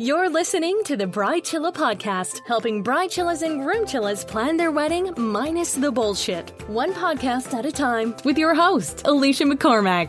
You're listening to the Bridechilla podcast, helping bridechillas and groomchillas plan their wedding minus the bullshit. One podcast at a time with your host, Alicia McCormack.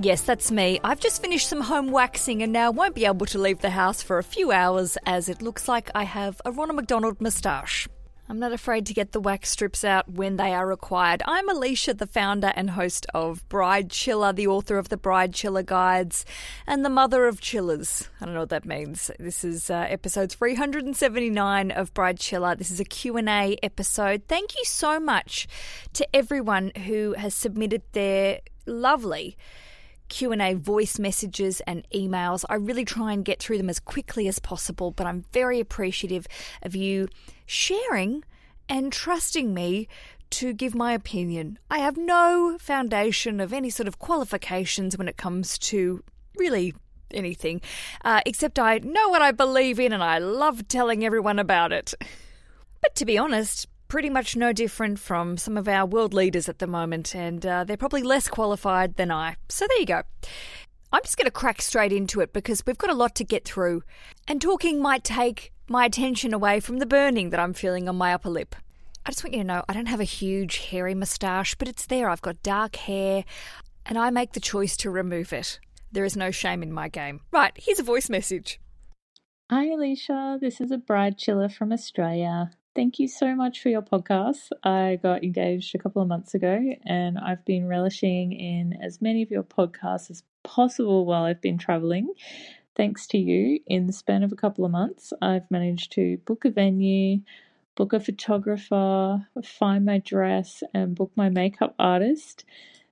Yes, that's me. I've just finished some home waxing and now won't be able to leave the house for a few hours as it looks like I have a Ronald McDonald moustache. I'm not afraid to get the wax strips out when they are required. I'm Alicia, the founder and host of Bridechilla, the author of the Bridechilla Guides, and the mother of chillers. I don't know what that means. This is uh, episode 379 of Bridechilla. This is a Q&A episode. Thank you so much to everyone who has submitted their lovely Q&A voice messages and emails. I really try and get through them as quickly as possible, but I'm very appreciative of you sharing and trusting me to give my opinion. I have no foundation of any sort of qualifications when it comes to really anything, uh, except I know what I believe in and I love telling everyone about it. But to be honest, pretty much no different from some of our world leaders at the moment, and uh, they're probably less qualified than I. So there you go. I'm just going to crack straight into it because we've got a lot to get through, and talking might take my attention away from the burning that I'm feeling on my upper lip. I just want you to know I don't have a huge hairy moustache, but it's there. I've got dark hair, and I make the choice to remove it. There is no shame in my game. Right, here's a voice message. Hi, Alicia. This is a bridechilla from Australia. Thank you so much for your podcast. I got engaged a couple of months ago and I've been relishing in as many of your podcasts as possible while I've been traveling. Thanks to you, in the span of a couple of months, I've managed to book a venue, book a photographer, find my dress, and book my makeup artist.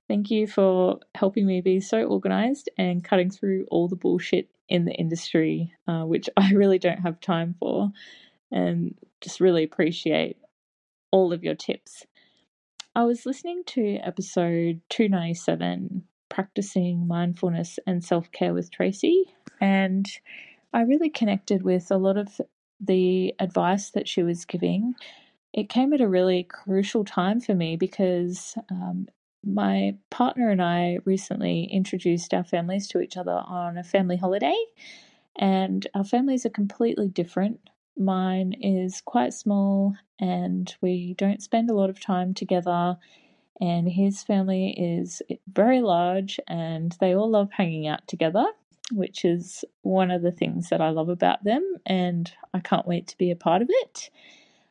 Thank you for helping me be so organized and cutting through all the bullshit in the industry, uh, which I really don't have time for and just really appreciate all of your tips. I was listening to episode 297, Practicing Mindfulness and Self Care with Tracy, and I really connected with a lot of the advice that she was giving. It came at a really crucial time for me because um, my partner and I recently introduced our families to each other on a family holiday, and our families are completely different. Mine is quite small, and we don't spend a lot of time together. And his family is very large, and they all love hanging out together, which is one of the things that I love about them. And I can't wait to be a part of it.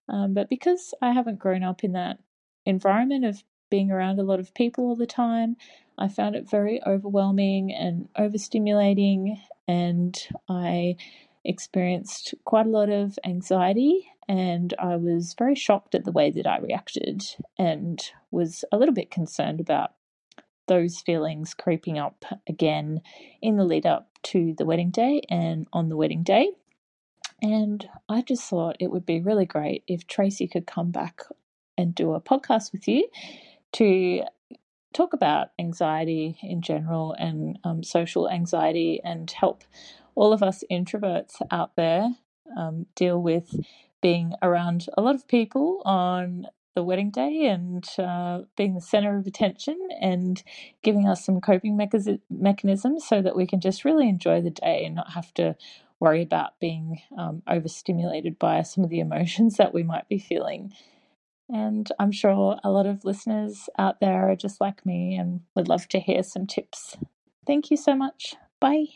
Um, but because I haven't grown up in that environment of being around a lot of people all the time, I found it very overwhelming and overstimulating, and I experienced quite a lot of anxiety and I was very shocked at the way that I reacted and was a little bit concerned about those feelings creeping up again in the lead up to the wedding day and on the wedding day. And I just thought it would be really great if Tracy could come back and do a podcast with you to talk about anxiety in general and um, social anxiety and help all of us introverts out there um, deal with being around a lot of people on the wedding day and uh, being the center of attention and giving us some coping mechanisms so that we can just really enjoy the day and not have to worry about being um, overstimulated by some of the emotions that we might be feeling. And I'm sure a lot of listeners out there are just like me and would love to hear some tips. Thank you so much. Bye.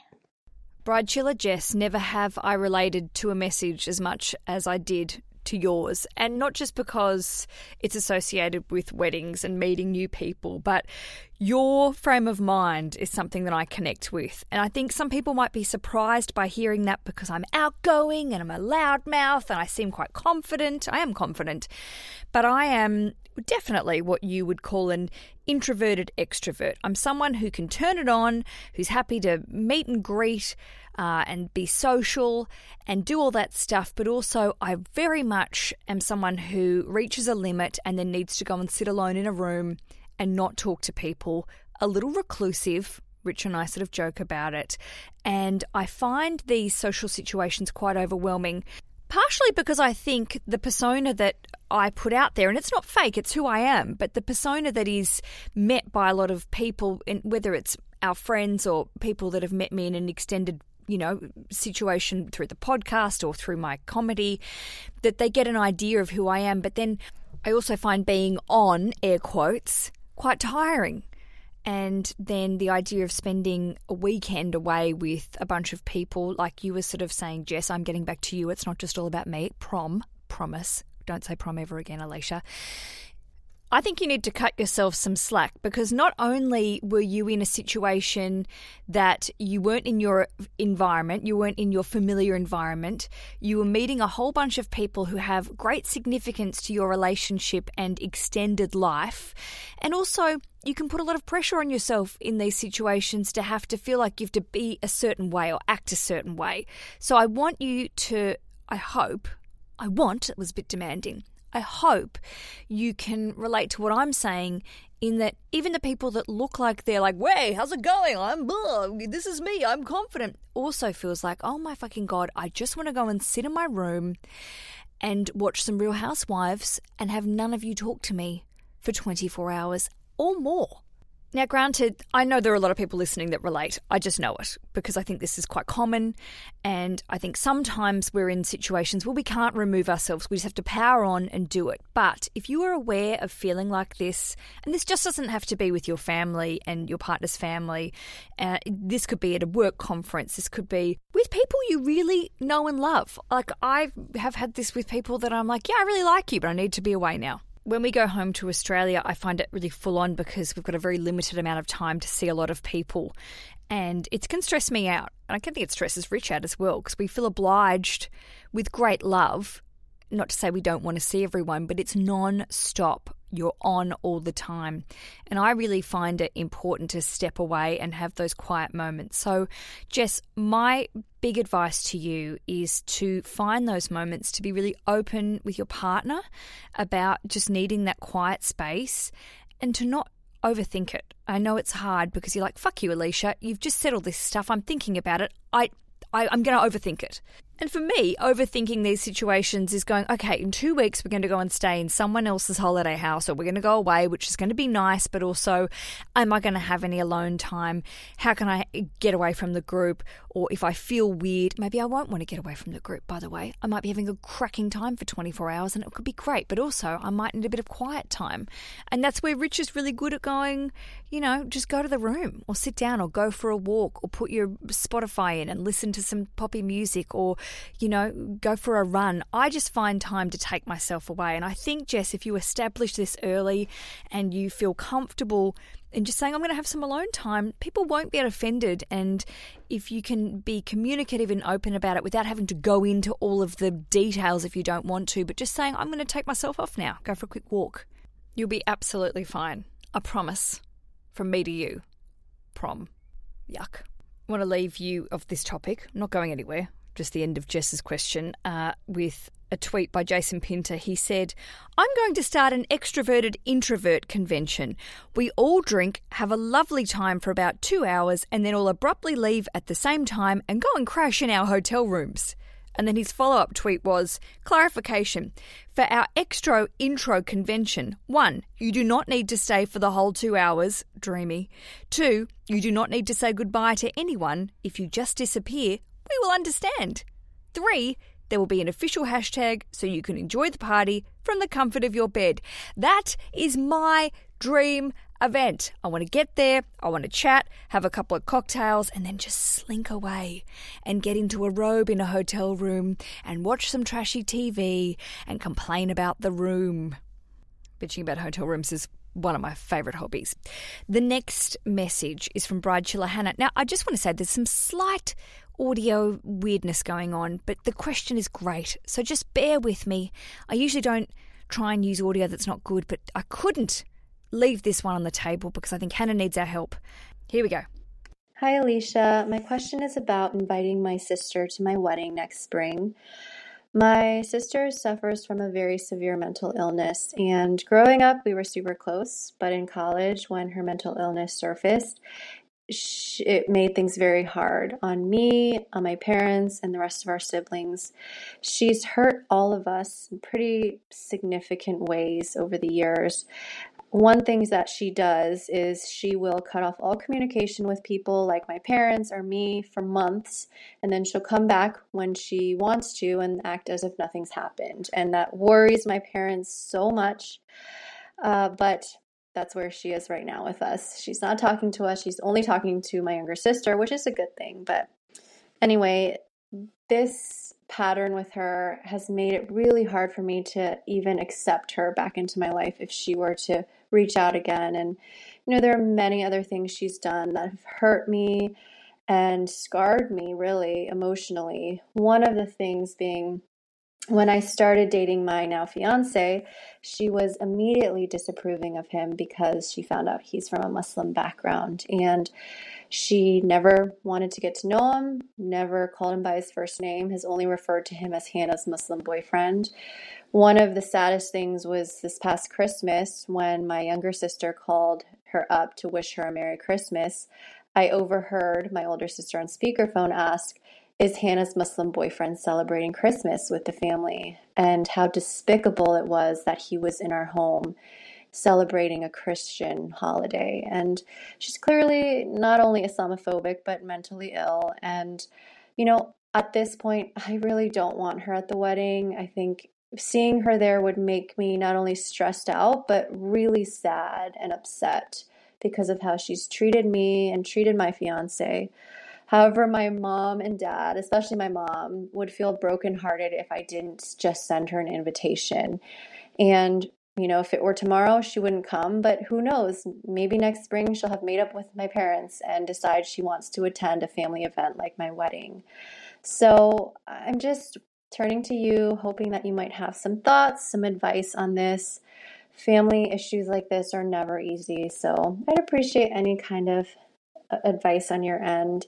Bridechilla Jess, never have I related to a message as much as I did to yours. And not just because it's associated with weddings and meeting new people, but your frame of mind is something that I connect with. And I think some people might be surprised by hearing that because I'm outgoing and I'm a loudmouth and I seem quite confident. I am confident, but I am definitely what you would call an introverted extrovert. I'm someone who can turn it on, who's happy to meet and greet uh, and be social and do all that stuff, but also I very much am someone who reaches a limit and then needs to go and sit alone in a room and not talk to people, a little reclusive. Rich and I sort of joke about it. And I find these social situations quite overwhelming partially because I think the persona that I put out there, and it's not fake, it's who I am, but the persona that is met by a lot of people, whether it's our friends or people that have met me in an extended you know, situation through the podcast or through my comedy, that they get an idea of who I am. But then I also find being on air quotes quite tiring. And then the idea of spending a weekend away with a bunch of people, like you were sort of saying, Jess, I'm getting back to you. It's not just all about me. Prom, promise. Don't say prom ever again, Alicia. I think you need to cut yourself some slack because not only were you in a situation that you weren't in your environment, you weren't in your familiar environment, you were meeting a whole bunch of people who have great significance to your relationship and extended life. And also, you can put a lot of pressure on yourself in these situations to have to feel like you have to be a certain way or act a certain way. So I want you to, I hope, I want, it was a bit demanding. I hope you can relate to what I'm saying in that even the people that look like they're like, "Way, how's it going? I'm blah, this is me. I'm confident." Also feels like, "Oh my fucking god, I just want to go and sit in my room and watch some Real Housewives and have none of you talk to me for 24 hours or more." Now, granted, I know there are a lot of people listening that relate. I just know it because I think this is quite common. And I think sometimes we're in situations where we can't remove ourselves. We just have to power on and do it. But if you are aware of feeling like this, and this just doesn't have to be with your family and your partner's family, uh, this could be at a work conference, this could be with people you really know and love. Like I have had this with people that I'm like, yeah, I really like you, but I need to be away now when we go home to Australia, I find it really full on because we've got a very limited amount of time to see a lot of people. And it can stress me out. And I can think it stresses Rich out as well because we feel obliged with great love. Not to say we don't want to see everyone, but it's non stop you're on all the time. And I really find it important to step away and have those quiet moments. So, Jess, my big advice to you is to find those moments to be really open with your partner about just needing that quiet space and to not overthink it. I know it's hard because you're like, fuck you, Alicia. You've just said all this stuff. I'm thinking about it. I, I I'm going to overthink it. And for me, overthinking these situations is going, okay, in two weeks, we're going to go and stay in someone else's holiday house, or we're going to go away, which is going to be nice, but also, am I going to have any alone time? How can I get away from the group? Or if I feel weird, maybe I won't want to get away from the group, by the way. I might be having a cracking time for 24 hours and it could be great, but also I might need a bit of quiet time. And that's where Rich is really good at going, you know, just go to the room or sit down or go for a walk or put your Spotify in and listen to some poppy music or you know, go for a run. I just find time to take myself away. And I think, Jess, if you establish this early and you feel comfortable in just saying, I'm going to have some alone time, people won't get offended. And if you can be communicative and open about it without having to go into all of the details if you don't want to, but just saying, I'm going to take myself off now, go for a quick walk, you'll be absolutely fine. I promise. From me to you. Prom. Yuck. Want to leave you of this topic. I'm not going anywhere just the end of Jess's question, uh, with a tweet by Jason Pinter. He said, I'm going to start an extroverted introvert convention. We all drink, have a lovely time for about two hours, and then all abruptly leave at the same time and go and crash in our hotel rooms. And then his follow up tweet was clarification. For our extra intro convention, one, you do not need to stay for the whole two hours, dreamy. Two, you do not need to say goodbye to anyone. If you just disappear, we will understand. Three, there will be an official hashtag so you can enjoy the party from the comfort of your bed. That is my dream event. I want to get there, I want to chat, have a couple of cocktails, and then just slink away and get into a robe in a hotel room and watch some trashy TV and complain about the room. Bitching about hotel rooms is one of my favourite hobbies. The next message is from Bridechilla Hannah. Now, I just want to say there's some slight audio weirdness going on, but the question is great. So just bear with me. I usually don't try and use audio that's not good, but I couldn't leave this one on the table because I think Hannah needs our help. Here we go. Hi, Alicia. My question is about inviting my sister to my wedding next spring. My sister suffers from a very severe mental illness, and growing up, we were super close. But in college, when her mental illness surfaced, it made things very hard on me, on my parents, and the rest of our siblings. She's hurt all of us in pretty significant ways over the years. one thing that she does is she will cut off all communication with people like my parents or me for months and then she'll come back when she wants to and act as if nothing's happened and that worries my parents so much uh, but that's where she is right now with us she's not talking to us she's only talking to my younger sister which is a good thing but anyway this pattern with her has made it really hard for me to even accept her back into my life if she were to reach out again. And, you know, there are many other things she's done that have hurt me and scarred me really emotionally. One of the things being when I started dating my now fiance, she was immediately disapproving of him because she found out he's from a Muslim background. And she never wanted to get to know him, never called him by his first name, has only referred to him as Hannah's Muslim boyfriend. One of the saddest things was this past Christmas when my younger sister called her up to wish her a Merry Christmas. I overheard my older sister on speakerphone ask, Is Hannah's Muslim boyfriend celebrating Christmas with the family? And how despicable it was that he was in our home celebrating a Christian holiday. And she's clearly not only Islamophobic, but mentally ill. And, you know, at this point, I really don't want her at the wedding. I think seeing her there would make me not only stressed out, but really sad and upset because of how she's treated me and treated my fiance. However, my mom and dad, especially my mom, would feel brokenhearted if I didn't just send her an invitation. And you know, if it were tomorrow, she wouldn't come, but who knows? Maybe next spring she'll have made up with my parents and decide she wants to attend a family event like my wedding. So I'm just turning to you, hoping that you might have some thoughts, some advice on this. Family issues like this are never easy, so I'd appreciate any kind of advice on your end.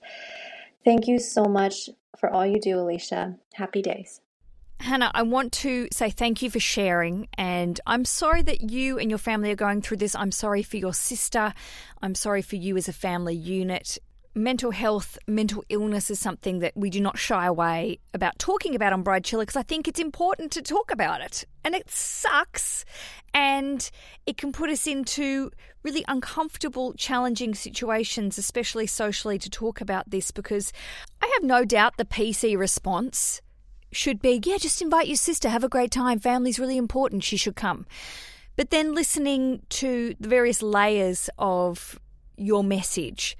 Thank you so much for all you do, Alicia. Happy days. Hannah, I want to say thank you for sharing. And I'm sorry that you and your family are going through this. I'm sorry for your sister. I'm sorry for you as a family unit. Mental health, mental illness is something that we do not shy away about talking about on Bridechilla because I think it's important to talk about it. And it sucks. And it can put us into really uncomfortable, challenging situations, especially socially, to talk about this because I have no doubt the PC response should be, yeah, just invite your sister, have a great time. Family's really important, she should come. But then listening to the various layers of your message,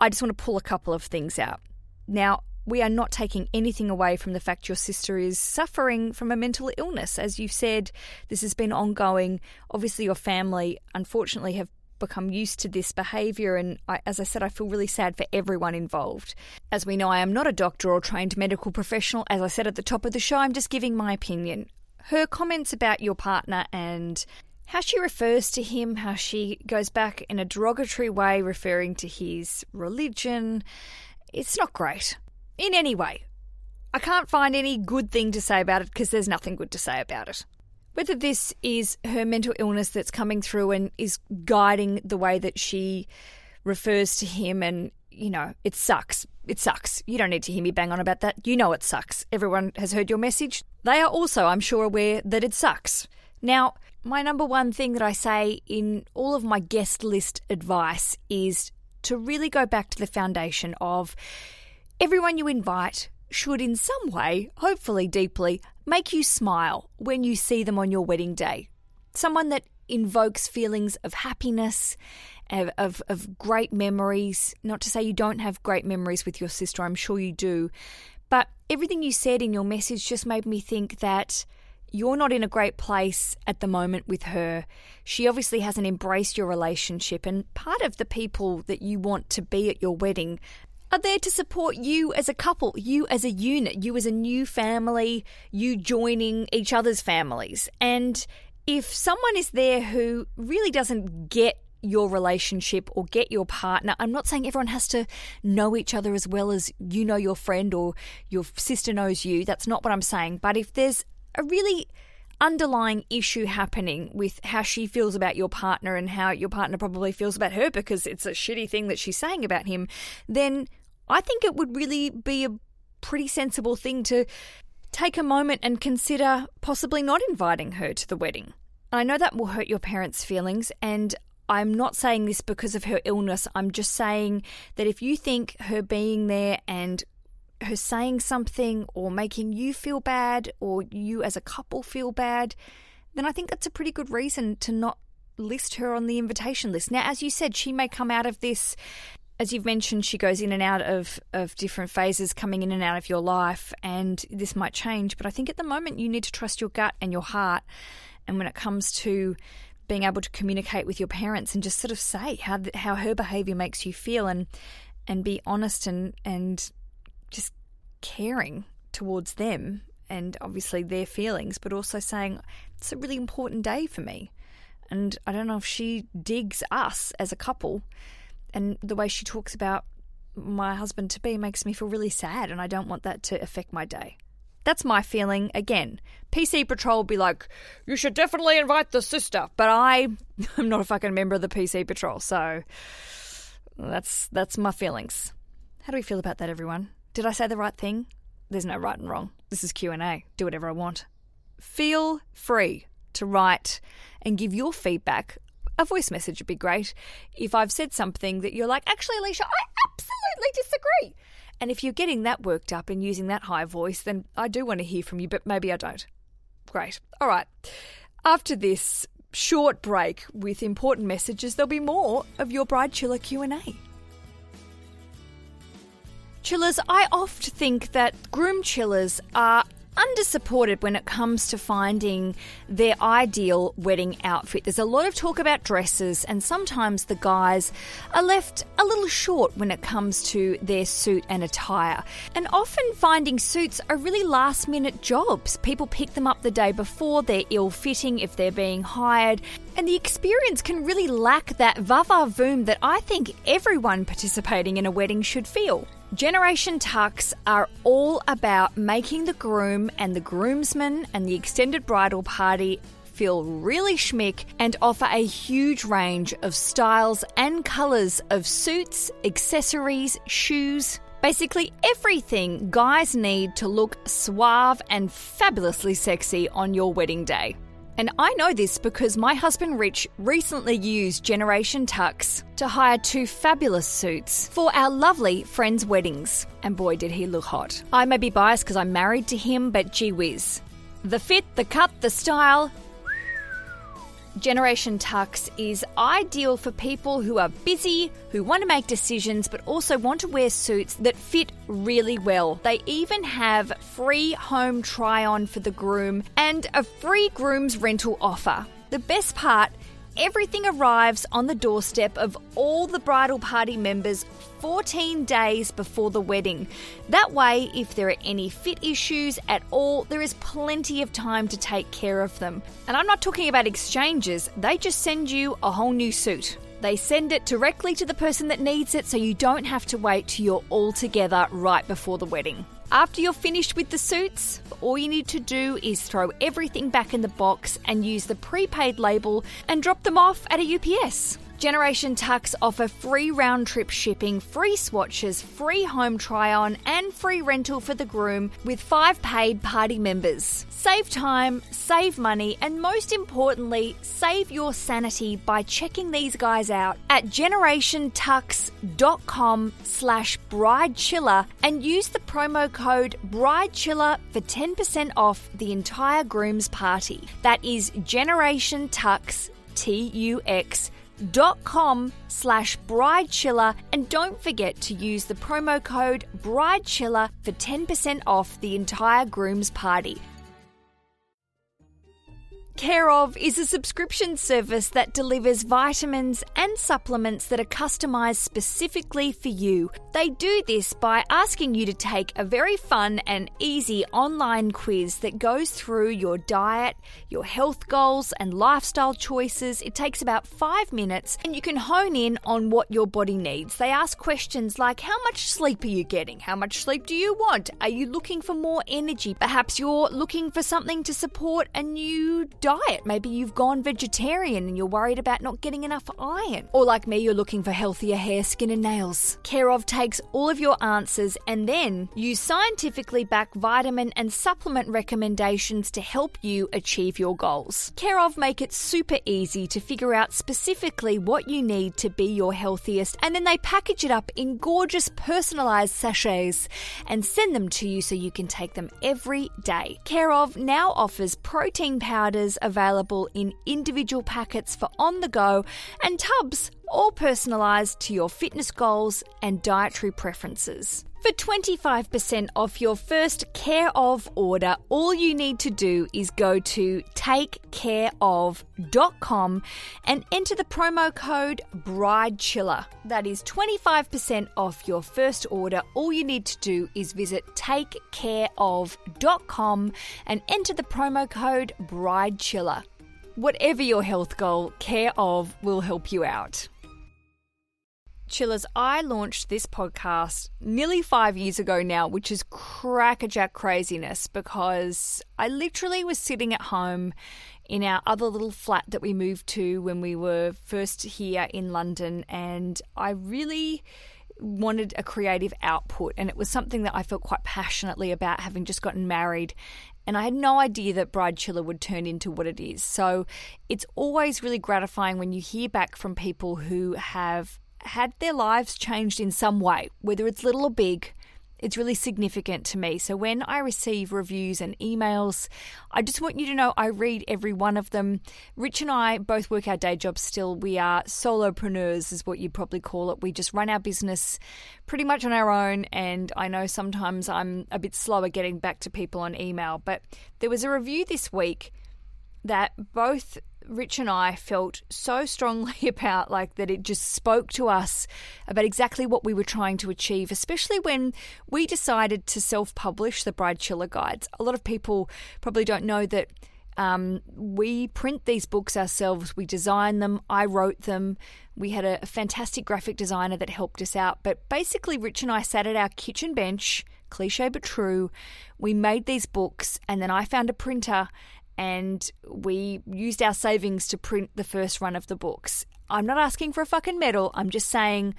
I just want to pull a couple of things out. Now, we are not taking anything away from the fact your sister is suffering from a mental illness. As you've said, this has been ongoing. Obviously, your family, unfortunately, have become used to this behaviour, and I, as I said, I feel really sad for everyone involved. As we know, I am not a doctor or trained medical professional. As I said at the top of the show, I'm just giving my opinion. Her comments about your partner and how she refers to him, how she goes back in a derogatory way, referring to his religion, it's not great. In any way. I can't find any good thing to say about it because there's nothing good to say about it. Whether this is her mental illness that's coming through and is guiding the way that she refers to him, and you know, it sucks. It sucks. You don't need to hear me bang on about that. You know it sucks. Everyone has heard your message. They are also, I'm sure, aware that it sucks. Now, my number one thing that I say in all of my guest list advice is to really go back to the foundation of everyone you invite should, in some way, hopefully deeply, make you smile when you see them on your wedding day. Someone that invokes feelings of happiness, of, of, great memories. Not to say you don't have great memories with your sister, I'm sure you do. But everything you said in your message just made me think that you're not in a great place at the moment with her. She obviously hasn't embraced your relationship, and part of the people that you want to be at your wedding are there to support you as a couple, you as a unit, you as a new family, you joining each other's families. And if someone is there who really doesn't get your relationship or get your partner. I'm not saying everyone has to know each other as well as you know your friend or your sister knows you. That's not what I'm saying. But if there's a really underlying issue happening with how she feels about your partner and how your partner probably feels about her because it's a shitty thing that she's saying about him, then I think it would really be a pretty sensible thing to take a moment and consider possibly not inviting her to the wedding. I know that will hurt your parents' feelings. And I'm not saying this because of her illness. I'm just saying that if you think her being there and her saying something or making you feel bad or you as a couple feel bad, then I think that's a pretty good reason to not list her on the invitation list. Now, as you said, she may come out of this. As you've mentioned, she goes in and out of, of different phases, coming in and out of your life, and this might change. But I think at the moment you need to trust your gut and your heart. And when it comes to being able to communicate with your parents and just sort of say how how her behavior makes you feel and and be honest and and just caring towards them and obviously their feelings but also saying it's a really important day for me and I don't know if she digs us as a couple and the way she talks about my husband to be makes me feel really sad and I don't want that to affect my day that's my feeling. Again, PC Patrol be like, you should definitely invite the sister. But I am not a fucking member of the PC Patrol, so that's that's my feelings. How do we feel about that, everyone? Did I say the right thing? There's no right and wrong. This is Q&A. Do whatever I want. Feel free to write and give your feedback. A voice message would be great. If I've said something that you're like, actually, Alicia, I absolutely disagree and if you're getting that worked up and using that high voice, then I do want to hear from you, but maybe I don't. Great. All right. After this short break with important messages, there'll be more of your Bridechilla Q&A. Chillers, I oft think that groom chillers are undersupported when it comes to finding their ideal wedding outfit. There's a lot of talk about dresses, and sometimes the guys are left a little short when it comes to their suit and attire. And often finding suits are really last minute jobs. People pick them up the day before, they're ill fitting if they're being hired, and the experience can really lack that va voom that I think everyone participating in a wedding should feel. Generation Tux are all about making the groom and the groomsmen and the extended bridal party feel really schmick and offer a huge range of styles and colours of suits, accessories, shoes. Basically, everything guys need to look suave and fabulously sexy on your wedding day. And I know this because my husband Rich recently used Generation Tux to hire two fabulous suits for our lovely friends' weddings. And boy, did he look hot. I may be biased because I'm married to him, but gee whiz. The fit, the cut, the style, Generation Tux is ideal for people who are busy, who want to make decisions, but also want to wear suits that fit really well. They even have free home try on for the groom and a free groom's rental offer. The best part everything arrives on the doorstep of all the bridal party members 14 days before the wedding. That way, if there are any fit issues at all, there is plenty of time to take care of them. And I'm not talking about exchanges, they just send you a whole new suit. They send it directly to the person that needs it so you don't have to wait till you're all together right before the wedding. After you're finished with the suits, all you need to do is throw everything back in the box and use the prepaid label and drop them off at a UPS. Generation Tux offer free round trip shipping, free swatches, free home try on, and free rental for the groom with five paid party members. Save time, save money, and most importantly, save your sanity by checking these guys out at generationtux.com slash bridechilla and use the promo code bridechilla for 10% off the entire groom's party. That is Generation Tux, T-U-X, dot com slash bridechilla. And don't forget to use the promo code bridechilla for 10% off the entire groom's party Care of is a subscription service that delivers vitamins and supplements that are customized specifically for you. They do this by asking you to take a very fun and easy online quiz that goes through your diet, your health goals, and lifestyle choices. It takes about five minutes and you can hone in on what your body needs. They ask questions like How much sleep are you getting? How much sleep do you want? Are you looking for more energy? Perhaps you're looking for something to support a new diet. Maybe you've gone vegetarian and you're worried about not getting enough iron. Or like me, you're looking for healthier hair, skin, and nails. Care of takes all of your answers and then use scientifically backed vitamin and supplement recommendations to help you achieve your goals. Care of make it super easy to figure out specifically what you need to be your healthiest, and then they package it up in gorgeous personalized sachets and send them to you so you can take them every day. Care of now offers protein powders available in individual packets for on the go and tubs all personalised to your fitness goals and dietary preferences. For 25% off your first Care of order, all you need to do is go to takecareof.com and enter the promo code BRIDECHILLA. That is 25% off your first order. All you need to do is visit takecareof.com and enter the promo code BRIDECHILLA. Whatever your health goal, Care of will help you out. Chillers, I launched this podcast nearly five years ago now, which is crackerjack craziness because I literally was sitting at home in our other little flat that we moved to when we were first here in London, and I really wanted a creative output, and it was something that I felt quite passionately about having just gotten married. And I had no idea that Bridechilla would turn into what it is. So it's always really gratifying when you hear back from people who have had their lives changed in some way, whether it's little or big. It's really significant to me. So when I receive reviews and emails, I just want you to know I read every one of them. Rich and I both work our day jobs still. We are solopreneurs, is what you'd probably call it. We just run our business pretty much on our own. And I know sometimes I'm a bit slower getting back to people on email. But there was a review this week that both Rich and I felt so strongly about like that it just spoke to us about exactly what we were trying to achieve, especially when we decided to self publish the Bridechilla Guides. A lot of people probably don't know that um, we print these books ourselves, we design them, I wrote them. We had a, a fantastic graphic designer that helped us out. But basically, Rich and I sat at our kitchen bench, cliche but true. We made these books, and then I found a printer and we used our savings to print the first run of the books. I'm not asking for a fucking medal. I'm just saying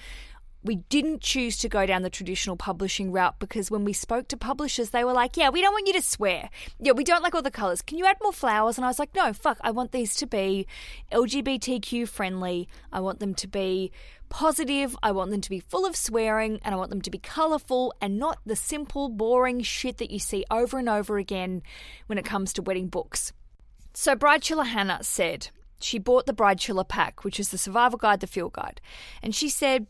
we didn't choose to go down the traditional publishing route because when we spoke to publishers, they were like, Yeah, we don't want you to swear. Yeah, we don't like all the colours. Can you add more flowers? And I was like, No, fuck, I want these to be LGBTQ friendly. I want them to be positive. I want them to be full of swearing and I want them to be colourful and not the simple, boring shit that you see over and over again when it comes to wedding books. So, Bridechilla Hannah said she bought the Bridechilla pack, which is the survival guide, the field guide. And she said,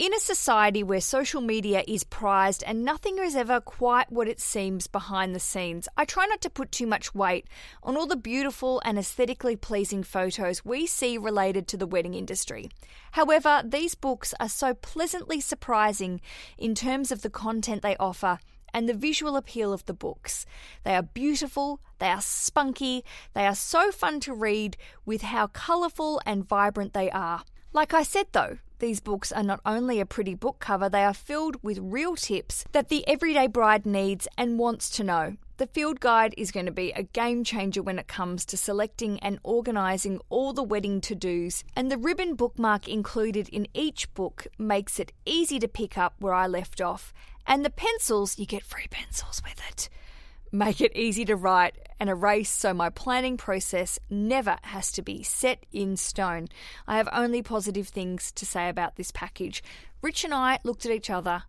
in a society where social media is prized and nothing is ever quite what it seems behind the scenes, I try not to put too much weight on all the beautiful and aesthetically pleasing photos we see related to the wedding industry. However, these books are so pleasantly surprising in terms of the content they offer and the visual appeal of the books. They are beautiful, they are spunky, they are so fun to read with how colourful and vibrant they are. Like I said though, these books are not only a pretty book cover, they are filled with real tips that the everyday bride needs and wants to know. The field guide is going to be a game changer when it comes to selecting and organising all the wedding to dos, and the ribbon bookmark included in each book makes it easy to pick up where I left off. And the pencils, you get free pencils with it make it easy to write and erase so my planning process never has to be set in stone. I have only positive things to say about this package. Rich and I looked at each other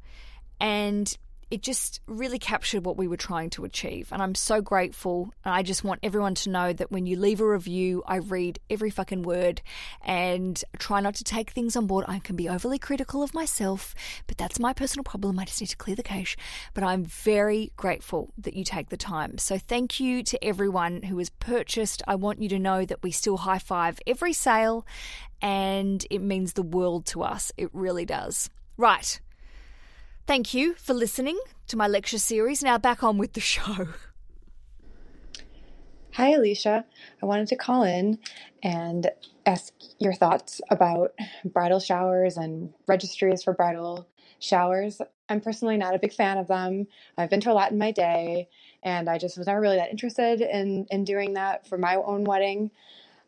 and it just really captured what we were trying to achieve. And I'm so grateful. And I just want everyone to know that when you leave a review, I read every fucking word and try not to take things on board. I can be overly critical of myself, but that's my personal problem. I just need to clear the cache. But I'm very grateful that you take the time. So thank you to everyone who has purchased. I want you to know that we still high five every sale and it means the world to us. It really does. Right. Thank you for listening to my lecture series. Now back on with the show. Hi, Alicia. I wanted to call in and ask your thoughts about bridal showers and registries for bridal showers. I'm personally not a big fan of them. I've been to a lot in my day, and I just was never really that interested in in doing that for my own wedding.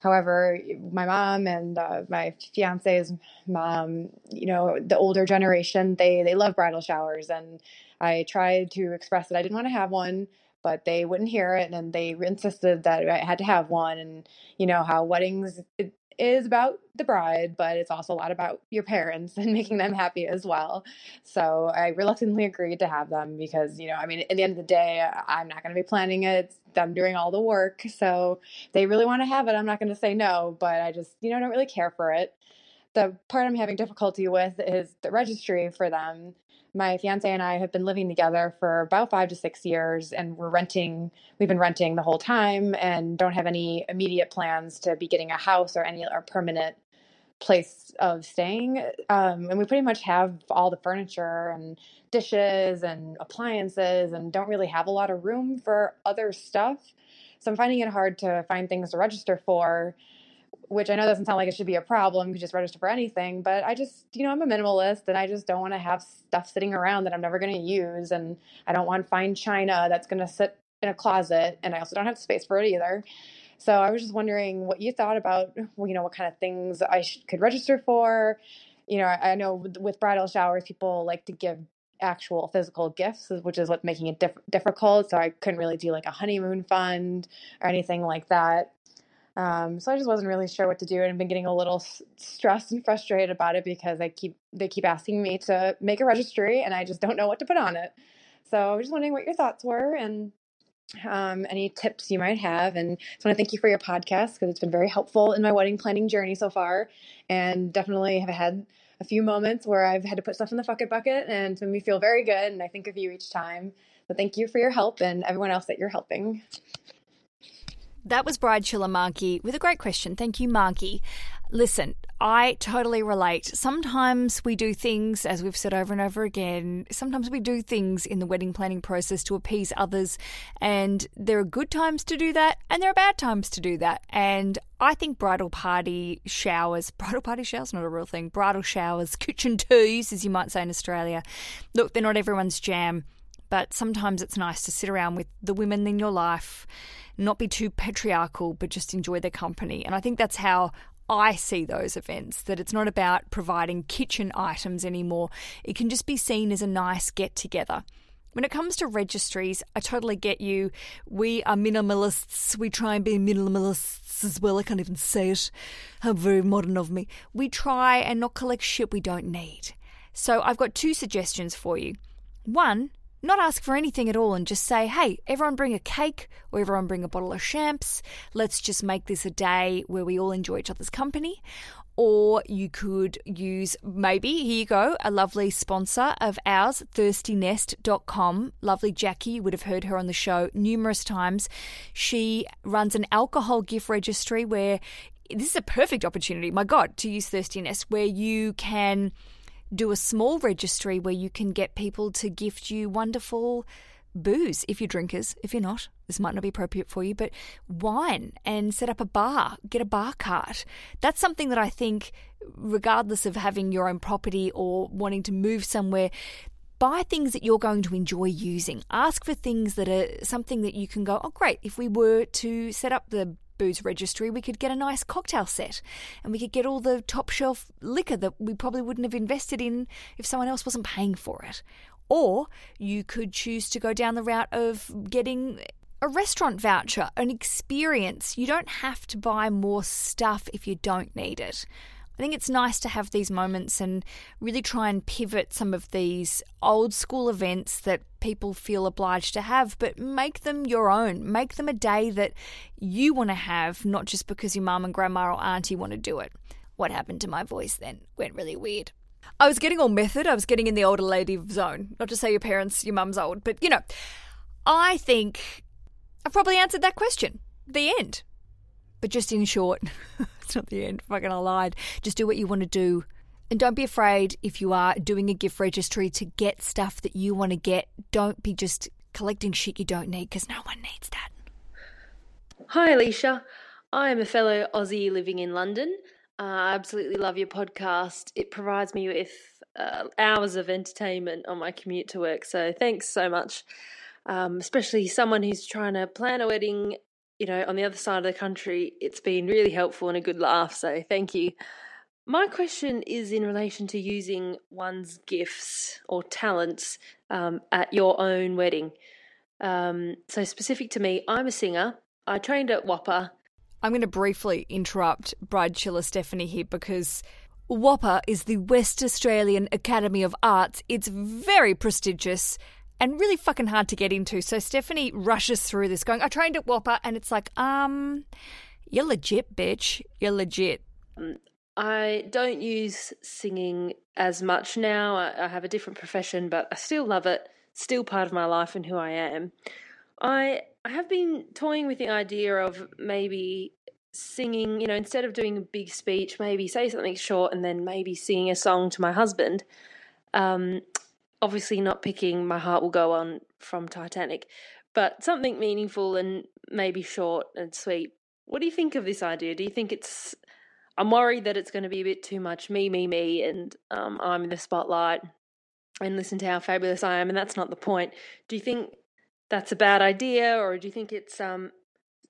However, my mom and uh, my fiance's mom, you know, the older generation, they they love bridal showers, and I tried to express that I didn't want to have one, but they wouldn't hear it, and they insisted that I had to have one. And you know how weddings it is about the bride, but it's also a lot about your parents and making them happy as well. So I reluctantly agreed to have them because, you know, I mean, at the end of the day, I'm not going to be planning it. I'm doing all the work. So they really want to have it. I'm not going to say no, but I just, you know, don't really care for it. The part I'm having difficulty with is the registry for them my fiance and I have been living together for about five to six years, and we're renting. We've been renting the whole time, and don't have any immediate plans to be getting a house or any or permanent place of staying. Um, and we pretty much have all the furniture and dishes and appliances, and don't really have a lot of room for other stuff. So I'm finding it hard to find things to register for which I know doesn't sound like it should be a problem. You just register for anything, but I just, you know, I'm a minimalist and I just don't want to have stuff sitting around that I'm never going to use. And I don't want fine china that's going to sit in a closet. And I also don't have space for it either. So I was just wondering what you thought about, you know, what kind of things I sh- could register for. You know, I, I know with, with, bridal showers, people like to give actual physical gifts, which is what's making it diff- difficult. So I couldn't really do like a honeymoon fund or anything like that. Um, so I just wasn't really sure what to do, and I've been getting a little s- stressed and frustrated about it because I keep they keep asking me to make a registry, and I just don't know what to put on it. So I was just wondering what your thoughts were and um, any tips you might have. And just want to thank you for your podcast because it's been very helpful in my wedding planning journey so far, and definitely have had a few moments where I've had to put stuff in the bucket bucket, and it's made me feel very good. And I think of you each time. So thank you for your help and everyone else that you're helping. That was Bridechilla Marky with a great question. Thank you, Marky. Listen, I totally relate. Sometimes we do things, as we've said over and over again, sometimes we do things in the wedding planning process to appease others. And there are good times to do that, and there are bad times to do that. And I think bridal party showers, bridal party showers, not a real thing, bridal showers, kitchen teas, as you might say in Australia. Look, they're not everyone's jam, but sometimes it's nice to sit around with the women in your life not be too patriarchal, but just enjoy their company. And I think that's how I see those events, that it's not about providing kitchen items anymore. It can just be seen as a nice get together. When it comes to registries, I totally get you. We are minimalists. We try and be minimalists as well. I can't even say it. How very modern of me. We try and not collect shit we don't need. So I've got two suggestions for you. One, not ask for anything at all and just say, hey, everyone bring a cake or everyone bring a bottle of champs. Let's just make this a day where we all enjoy each other's company. Or you could use maybe, here you go, a lovely sponsor of ours, thirstynest.com. Lovely Jackie, you would have heard her on the show numerous times. She runs an alcohol gift registry where this is a perfect opportunity, my God, to use Thirsty Nest, where you can do a small registry where you can get people to gift you wonderful booze if you're drinkers. If you're not, this might not be appropriate for you, but wine and set up a bar, get a bar cart. That's something that I think, regardless of having your own property or wanting to move somewhere, buy things that you're going to enjoy using. Ask for things that are something that you can go, oh, great, if we were to set up the booze registry, we could get a nice cocktail set and we could get all the top shelf liquor that we probably wouldn't have invested in if someone else wasn't paying for it. Or you could choose to go down the route of getting a restaurant voucher, an experience. You don't have to buy more stuff if you don't need it. I think it's nice to have these moments and really try and pivot some of these old school events that people feel obliged to have, but make them your own. Make them a day that you want to have, not just because your mum and grandma or auntie want to do it. What happened to my voice then? Went really weird. I was getting all method. I was getting in the older lady zone. Not to say your parents, your mum's old, but you know, I think I've probably answered that question. The end. But just in short, it's not the end. Fucking I lied. Just do what you want to do. And don't be afraid if you are doing a gift registry to get stuff that you want to get. Don't be just collecting shit you don't need because no one needs that. Hi, Alicia. I am a fellow Aussie living in London. Uh, I absolutely love your podcast. It provides me with uh, hours of entertainment on my commute to work. So thanks so much. Um, especially someone who's trying to plan a wedding, you know, on the other side of the country. It's been really helpful and a good laugh. So thank you. My question is in relation to using one's gifts or talents um, at your own wedding. Um, so, specific to me, I'm a singer. I trained at WAAPA. I'm going to briefly interrupt Bridechilla Stephanie here because WAAPA is the West Australian Academy of Arts. It's very prestigious and really fucking hard to get into. So Stephanie rushes through this going, I trained at WAAPA. and it's like, um, you're legit, bitch. You're legit. Um, I don't use singing as much now. I, I have a different profession, but I still love it. Still part of my life and who I am. I I have been toying with the idea of maybe singing, you know, instead of doing a big speech, maybe say something short and then maybe singing a song to my husband. Um, obviously, not picking My Heart Will Go On from Titanic, but something meaningful and maybe short and sweet. What do you think of this idea? Do you think it's I'm worried that it's going to be a bit too much me, me, me, and um, I'm in the spotlight and listen to how fabulous I am, and that's not the point. Do you think that's a bad idea, or do you think it's um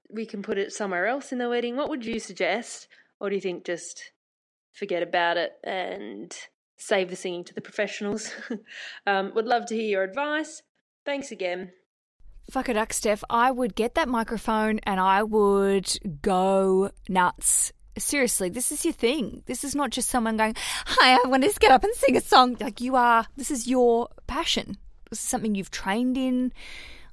we can put it somewhere else in the wedding? What would you suggest, or do you think just forget about it and save the singing to the professionals? um, would love to hear your advice. Thanks again. Fuck it up, Steph. I would get that microphone and I would go nuts seriously, this is your thing. This is not just someone going, Hi, I want to get up and sing a song. Like you are, this is your passion. This is something you've trained in.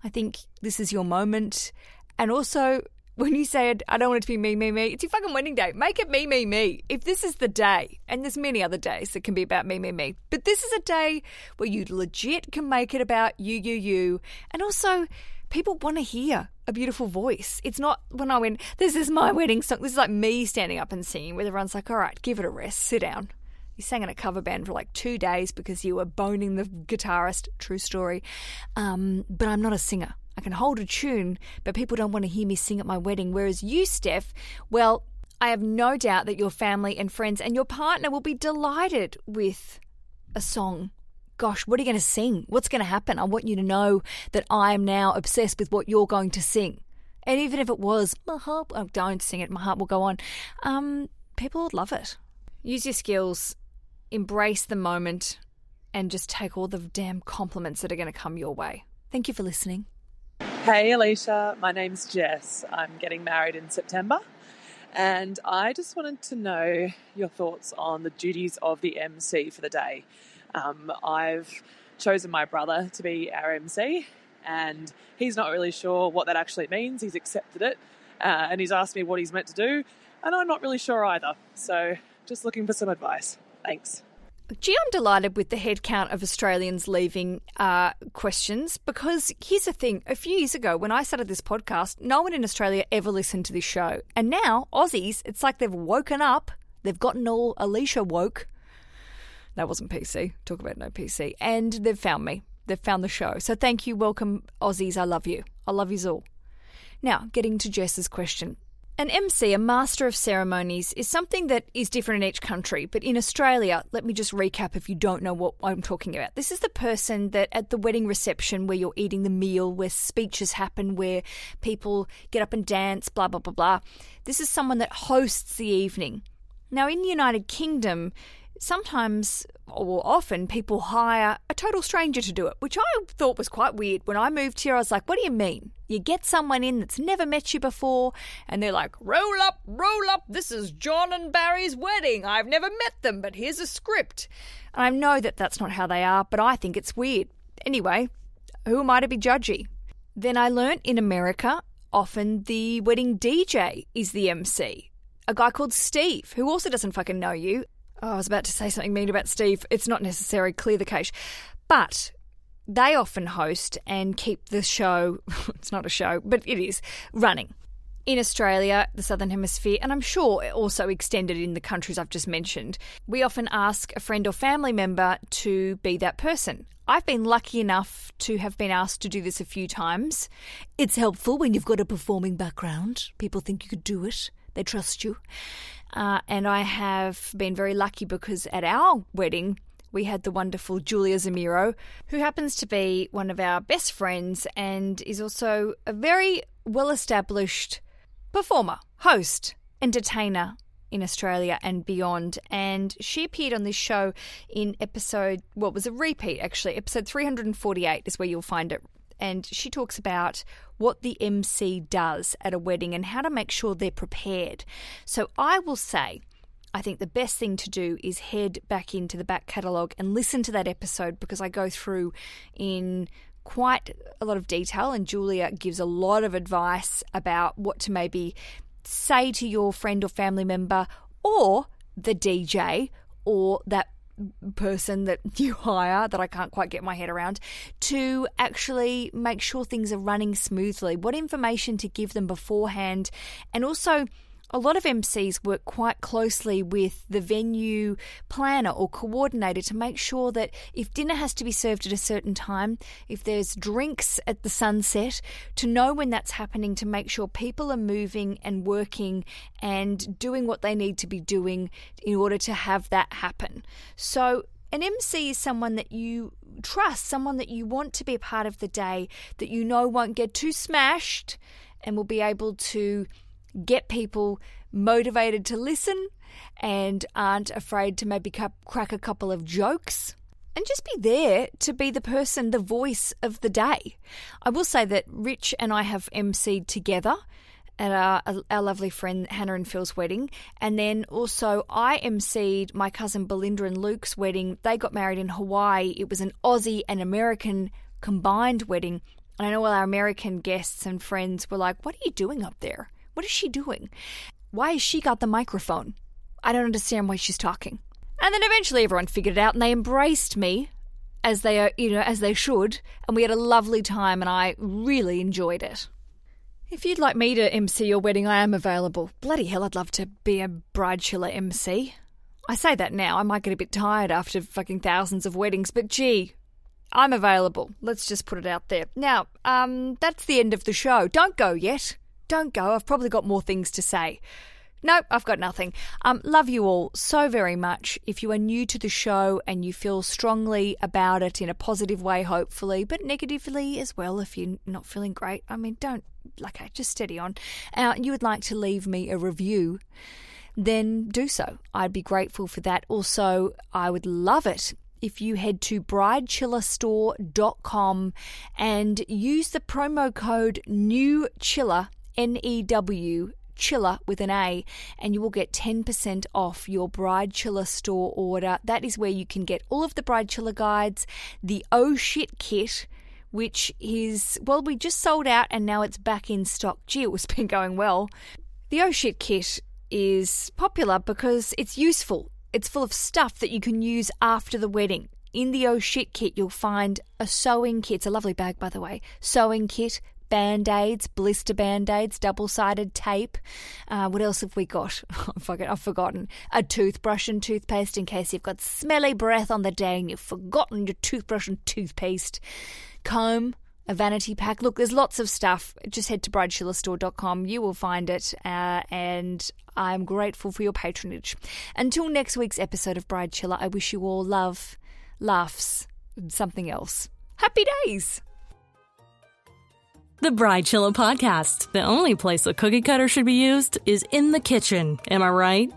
I think this is your moment. And also, when you said, I don't want it to be me, me, me, it's your fucking wedding day. Make it me, me, me. If this is the day, and there's many other days that can be about me, me, me, but this is a day where you legit can make it about you, you, you. And also, people want to hear a beautiful voice. It's not when I went, this is my wedding song. This is like me standing up and singing, where everyone's like, all right, give it a rest, sit down. You sang in a cover band for like two days because you were boning the guitarist. True story. Um, but I'm not a singer. I can hold a tune, but people don't want to hear me sing at my wedding. Whereas you, Steph, well, I have no doubt that your family and friends and your partner will be delighted with a song gosh, what are you going to sing? What's going to happen? I want you to know that I am now obsessed with what you're going to sing. And even if it was, my heart, oh, don't sing it, my heart will go on, um, people would love it. Use your skills, embrace the moment, and just take all the damn compliments that are going to come your way. Thank you for listening. Hey, Aleisha. My name's Jess. I'm getting married in September. And I just wanted to know your thoughts on the duties of the MC for the day. Um, I've chosen my brother to be our MC, and he's not really sure what that actually means. He's accepted it, uh, and he's asked me what he's meant to do, and I'm not really sure either. So, just looking for some advice. Thanks. Gee, I'm delighted with the headcount of Australians leaving uh, questions because here's the thing. A few years ago, when I started this podcast, no one in Australia ever listened to this show. And now, Aussies, it's like they've woken up, they've gotten all Aleisha woke, that wasn't PC. Talk about no PC. And they've found me. They've found the show. So thank you. Welcome, Aussies. I love you. I love you all. Now, getting to Jess's question. An MC, a master of ceremonies, is something that is different in each country. But in Australia, let me just recap if you don't know what I'm talking about. This is the person that at the wedding reception where you're eating the meal, where speeches happen, where people get up and dance, blah, blah, blah, blah. This is someone that hosts the evening. Now, in the United Kingdom, sometimes or often people hire a total stranger to do it, which I thought was quite weird. When I moved here, I was like, what do you mean? You get someone in that's never met you before, and they're like, roll up, roll up, this is John and Barry's wedding. I've never met them, but here's a script. And I know that that's not how they are, but I think it's weird. Anyway, who am I to be judgy? Then I learnt in America, often the wedding DJ is the MC. A guy called Steve, who also doesn't fucking know you, Oh, I was about to say something mean about Steve. It's not necessary, clear the cache. But they often host and keep the show, it's not a show, but it is, running. In Australia, the Southern Hemisphere, and I'm sure also extended in the countries I've just mentioned, we often ask a friend or family member to be that person. I've been lucky enough to have been asked to do this a few times. It's helpful when you've got a performing background. People think you could do it, they trust you. Uh, and I have been very lucky because at our wedding, we had the wonderful Julia Zemiro, who happens to be one of our best friends and is also a very well established performer, host, entertainer in Australia and beyond. And she appeared on this show in episode, what well, was a repeat actually, episode 348 is where you'll find it. And she talks about what the MC does at a wedding and how to make sure they're prepared. So I will say, I think the best thing to do is head back into the back catalogue and listen to that episode because I go through in quite a lot of detail, and Julia gives a lot of advice about what to maybe say to your friend or family member or the DJ or that person that you hire that I can't quite get my head around to actually make sure things are running smoothly, what information to give them beforehand, and also a lot of MCs work quite closely with the venue planner or coordinator to make sure that if dinner has to be served at a certain time, if there's drinks at the sunset, to know when that's happening to make sure people are moving and working and doing what they need to be doing in order to have that happen. So, an MC is someone that you trust, someone that you want to be a part of the day, that you know won't get too smashed and will be able to get people motivated to listen and aren't afraid to maybe crack a couple of jokes and just be there to be the person, the voice of the day. I will say that Rich and I have MC'd together at our, our lovely friend Hannah and Phil's wedding. And then also, I MC'd my cousin Belinda and Luke's wedding. They got married in Hawaii. It was an Aussie and American combined wedding. And I know all our American guests and friends were like, What are you doing up there? What is she doing? Why has she got the microphone? I don't understand why she's talking. And then eventually everyone figured it out and they embraced me as they are, you know, as they should, and we had a lovely time and I really enjoyed it. If you'd like me to MC your wedding, I am available. Bloody hell, I'd love to be a Bridechilla MC. I say that now, I might get a bit tired after fucking thousands of weddings, but gee, I'm available. Let's just put it out there. Now, um, that's the end of the show. Don't go yet. Don't go. I've probably got more things to say. Nope, I've got nothing. Um, love you all so very much. If you are new to the show and you feel strongly about it in a positive way, hopefully, but negatively as well, if you're not feeling great, I mean, don't, like, just steady on. Uh, you would like to leave me a review, then do so. I'd be grateful for that. Also, I would love it if you head to bridechillastore.com and use the promo code NEWCHILLA N E W Chilla with an A, and you will get 10% off your Bridechilla store order. That is where you can get all of the Bridechilla guides, the Oh Shit kit, which is, well, we just sold out and now it's back in stock. Gee, it was been going well. The Oh Shit kit is popular because it's useful. It's full of stuff that you can use after the wedding. In the Oh Shit kit, you'll find a sewing kit. It's a lovely bag, by the way. Sewing kit, band aids, blister band aids, double sided tape. Uh, what else have we got? I've forgotten. A toothbrush and toothpaste in case you've got smelly breath on the day and you've forgotten your toothbrush and toothpaste. Comb. A vanity pack. Look, there's lots of stuff. Just head to bridechillastore.com. You will find it. Uh, and I'm grateful for your patronage. Until next week's episode of Bridechilla, I wish you all love, laughs, and something else. Happy days! The Bridechilla Podcast. The only place a cookie cutter should be used is in the kitchen. Am I right?